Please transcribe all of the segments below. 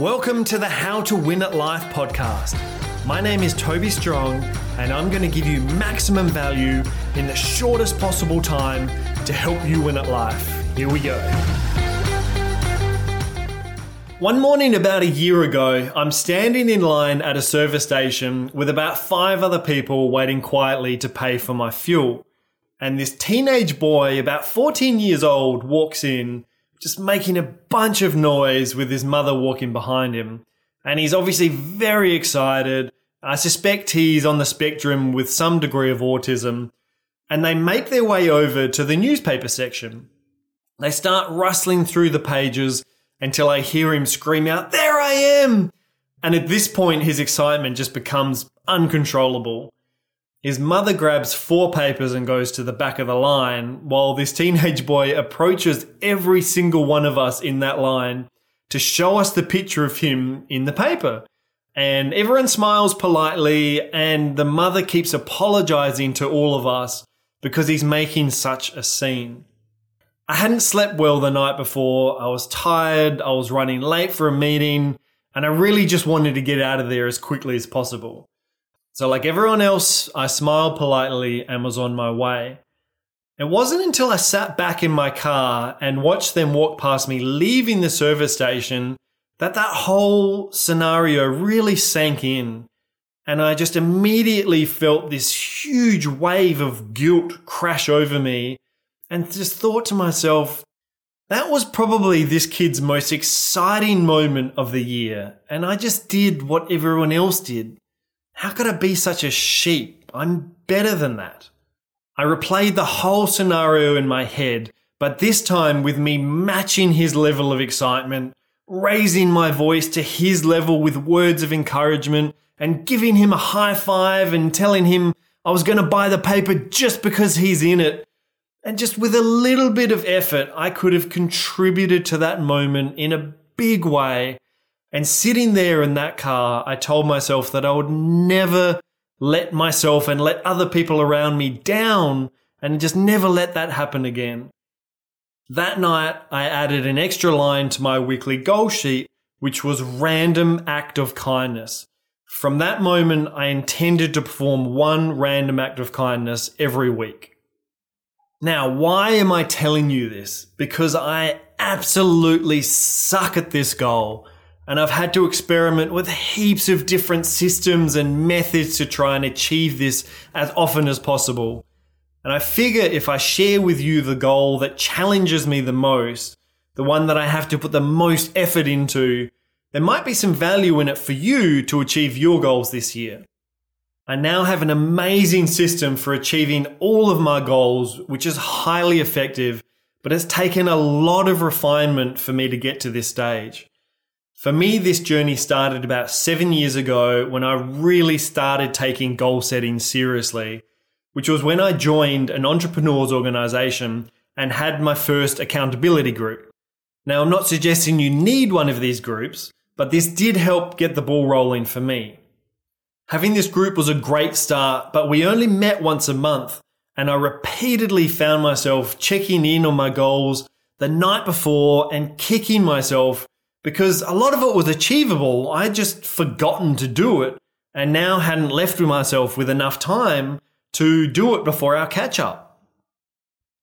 Welcome to the How to Win at Life podcast. My name is Toby Strong, and I'm going to give you maximum value in the shortest possible time to help you win at life. Here we go. One morning, about a year ago, I'm standing in line at a service station with about five other people waiting quietly to pay for my fuel. And this teenage boy, about 14 years old, walks in just making a bunch of noise with his mother walking behind him. And he's obviously very excited. I suspect he's on the spectrum with some degree of autism. And they make their way over to the newspaper section. They start rustling through the pages until I hear him scream out, There I am! And at this point, his excitement just becomes uncontrollable. His mother grabs four papers and goes to the back of the line, while this teenage boy approaches every single one of us in that line to show us the picture of him in the paper. And everyone smiles politely, and the mother keeps apologizing to all of us because he's making such a scene. I hadn't slept well the night before. I was tired. I was running late for a meeting, and I really just wanted to get out of there as quickly as possible. So, like everyone else, I smiled politely and was on my way. It wasn't until I sat back in my car and watched them walk past me leaving the service station that that whole scenario really sank in. And I just immediately felt this huge wave of guilt crash over me and just thought to myself, that was probably this kid's most exciting moment of the year. And I just did what everyone else did. How could I be such a sheep? I'm better than that. I replayed the whole scenario in my head, but this time with me matching his level of excitement, raising my voice to his level with words of encouragement, and giving him a high five and telling him I was going to buy the paper just because he's in it. And just with a little bit of effort, I could have contributed to that moment in a big way and sitting there in that car, I told myself that I would never let myself and let other people around me down and just never let that happen again. That night, I added an extra line to my weekly goal sheet, which was random act of kindness. From that moment, I intended to perform one random act of kindness every week. Now, why am I telling you this? Because I absolutely suck at this goal and I've had to experiment with heaps of different systems and methods to try and achieve this as often as possible. And I figure if I share with you the goal that challenges me the most, the one that I have to put the most effort into, there might be some value in it for you to achieve your goals this year. I now have an amazing system for achieving all of my goals, which is highly effective, but it's taken a lot of refinement for me to get to this stage. For me, this journey started about seven years ago when I really started taking goal setting seriously, which was when I joined an entrepreneurs organization and had my first accountability group. Now, I'm not suggesting you need one of these groups, but this did help get the ball rolling for me. Having this group was a great start, but we only met once a month, and I repeatedly found myself checking in on my goals the night before and kicking myself because a lot of it was achievable. I had just forgotten to do it and now hadn't left myself with enough time to do it before our catch up.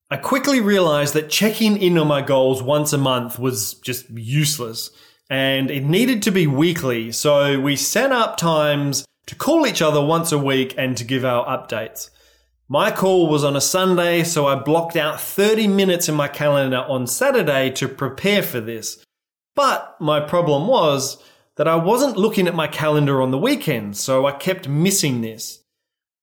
I quickly realized that checking in on my goals once a month was just useless and it needed to be weekly. So we set up times to call each other once a week and to give our updates. My call was on a Sunday, so I blocked out 30 minutes in my calendar on Saturday to prepare for this. But my problem was that I wasn't looking at my calendar on the weekends, so I kept missing this.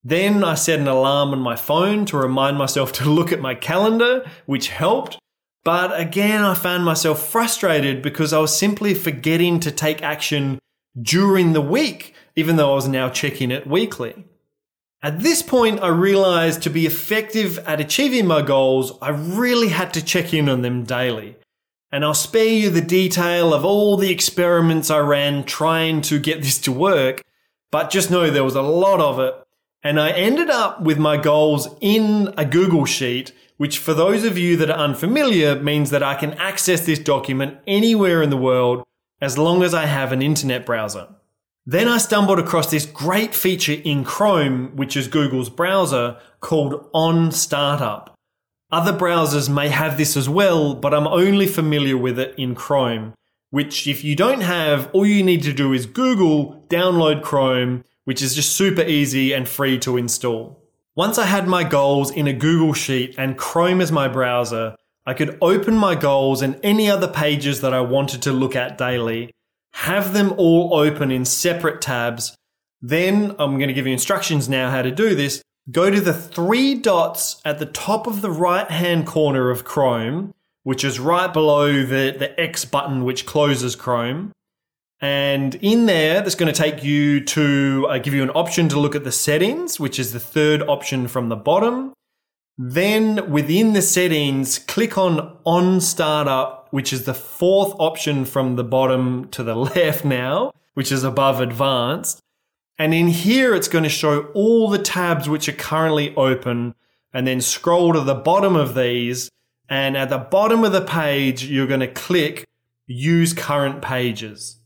Then I set an alarm on my phone to remind myself to look at my calendar, which helped. But again, I found myself frustrated because I was simply forgetting to take action during the week, even though I was now checking it weekly. At this point, I realized to be effective at achieving my goals, I really had to check in on them daily and I'll spare you the detail of all the experiments I ran trying to get this to work, but just know there was a lot of it. And I ended up with my goals in a Google Sheet, which for those of you that are unfamiliar means that I can access this document anywhere in the world as long as I have an internet browser. Then I stumbled across this great feature in Chrome, which is Google's browser, called On Startup. Other browsers may have this as well, but I'm only familiar with it in Chrome, which if you don't have, all you need to do is Google, download Chrome, which is just super easy and free to install. Once I had my goals in a Google Sheet and Chrome as my browser, I could open my goals and any other pages that I wanted to look at daily, have them all open in separate tabs. Then I'm going to give you instructions now how to do this. Go to the three dots at the top of the right hand corner of Chrome, which is right below the, the X button which closes Chrome. And in there, that's going to take you to uh, give you an option to look at the settings, which is the third option from the bottom. Then within the settings, click on on startup, which is the fourth option from the bottom to the left now, which is above advanced. And in here, it's going to show all the tabs which are currently open and then scroll to the bottom of these. And at the bottom of the page, you're going to click use current pages.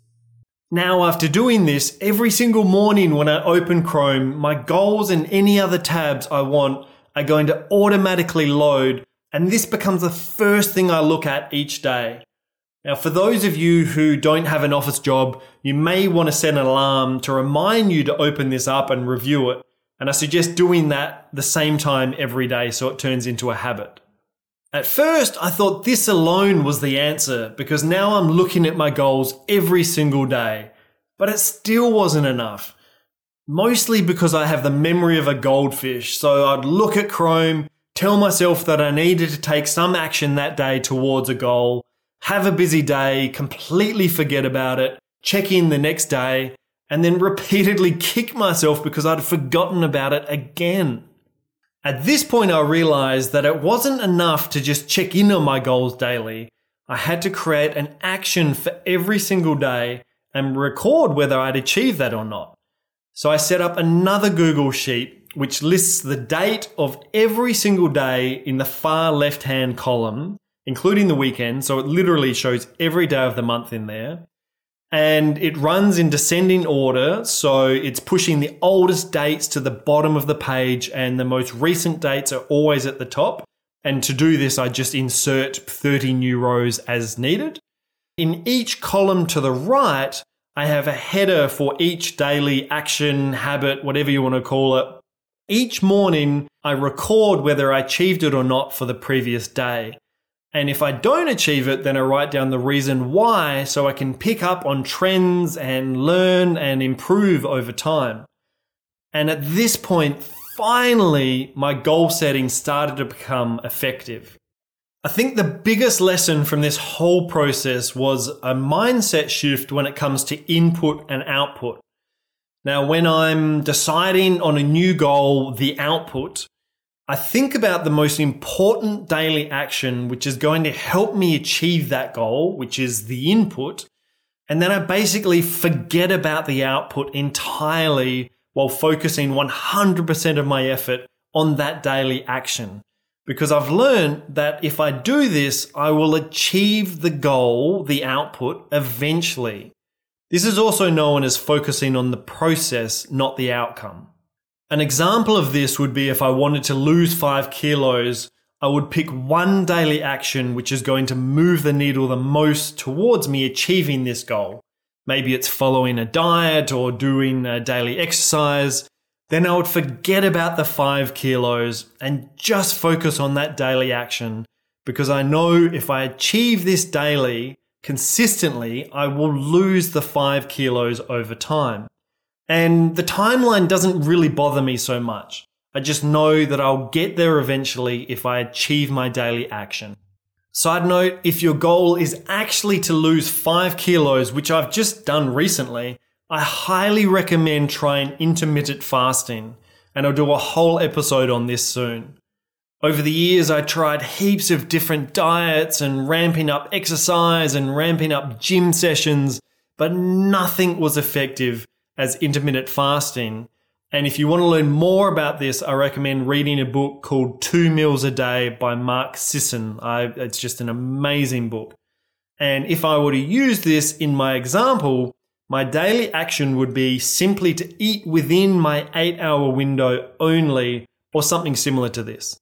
Now, after doing this, every single morning when I open Chrome, my goals and any other tabs I want are going to automatically load, and this becomes the first thing I look at each day. Now, for those of you who don't have an office job, you may want to set an alarm to remind you to open this up and review it. And I suggest doing that the same time every day so it turns into a habit. At first, I thought this alone was the answer because now I'm looking at my goals every single day. But it still wasn't enough. Mostly because I have the memory of a goldfish, so I'd look at Chrome, tell myself that I needed to take some action that day towards a goal, have a busy day, completely forget about it, check in the next day, and then repeatedly kick myself because I'd forgotten about it again. At this point, I realized that it wasn't enough to just check in on my goals daily. I had to create an action for every single day and record whether I'd achieved that or not. So I set up another Google Sheet which lists the date of every single day in the far left hand column, including the weekend. So it literally shows every day of the month in there and it runs in descending order. So it's pushing the oldest dates to the bottom of the page, and the most recent dates are always at the top. And to do this, I just insert 30 new rows as needed. In each column to the right, I have a header for each daily action, habit, whatever you want to call it. Each morning, I record whether I achieved it or not for the previous day. And if I don't achieve it, then I write down the reason why so I can pick up on trends and learn and improve over time. And at this point, finally, my goal setting started to become effective. I think the biggest lesson from this whole process was a mindset shift when it comes to input and output. Now, when I'm deciding on a new goal, the output, I think about the most important daily action, which is going to help me achieve that goal, which is the input. And then I basically forget about the output entirely while focusing 100% of my effort on that daily action. Because I've learned that if I do this, I will achieve the goal, the output, eventually. This is also known as focusing on the process, not the outcome. An example of this would be if I wanted to lose five kilos, I would pick one daily action which is going to move the needle the most towards me achieving this goal. Maybe it's following a diet or doing a daily exercise. Then I would forget about the five kilos and just focus on that daily action because I know if I achieve this daily consistently, I will lose the five kilos over time. And the timeline doesn't really bother me so much. I just know that I'll get there eventually if I achieve my daily action. Side note, if your goal is actually to lose 5 kilos, which I've just done recently, I highly recommend trying intermittent fasting, and I'll do a whole episode on this soon. Over the years, I tried heaps of different diets and ramping up exercise and ramping up gym sessions, but nothing was effective as intermittent fasting. And if you want to learn more about this, I recommend reading a book called Two Meals a Day by Mark Sisson. I, it's just an amazing book. And if I were to use this in my example, my daily action would be simply to eat within my eight hour window only, or something similar to this.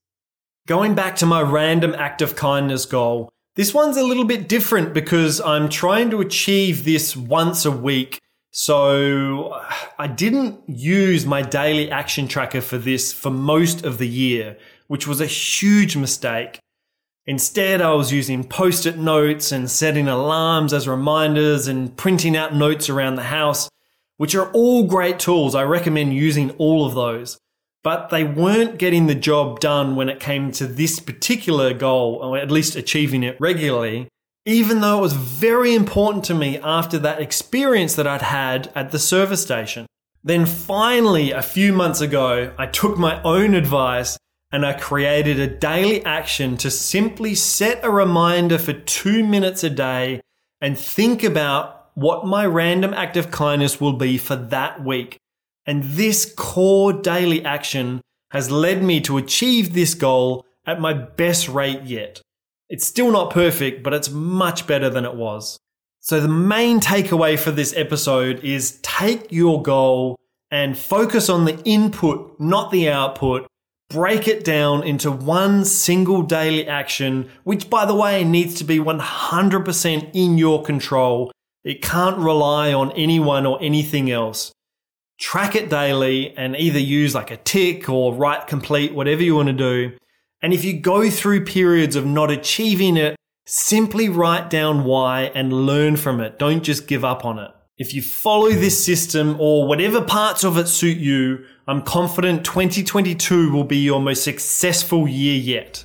Going back to my random act of kindness goal, this one's a little bit different because I'm trying to achieve this once a week. So I didn't use my daily action tracker for this for most of the year, which was a huge mistake. Instead, I was using post it notes and setting alarms as reminders and printing out notes around the house, which are all great tools. I recommend using all of those. But they weren't getting the job done when it came to this particular goal, or at least achieving it regularly, even though it was very important to me after that experience that I'd had at the service station. Then finally, a few months ago, I took my own advice and I created a daily action to simply set a reminder for two minutes a day and think about what my random act of kindness will be for that week. And this core daily action has led me to achieve this goal at my best rate yet. It's still not perfect, but it's much better than it was. So the main takeaway for this episode is take your goal and focus on the input, not the output, break it down into one single daily action, which by the way needs to be 100% in your control. It can't rely on anyone or anything else. Track it daily and either use like a tick or write complete, whatever you want to do. And if you go through periods of not achieving it, simply write down why and learn from it. Don't just give up on it. If you follow this system or whatever parts of it suit you, I'm confident 2022 will be your most successful year yet.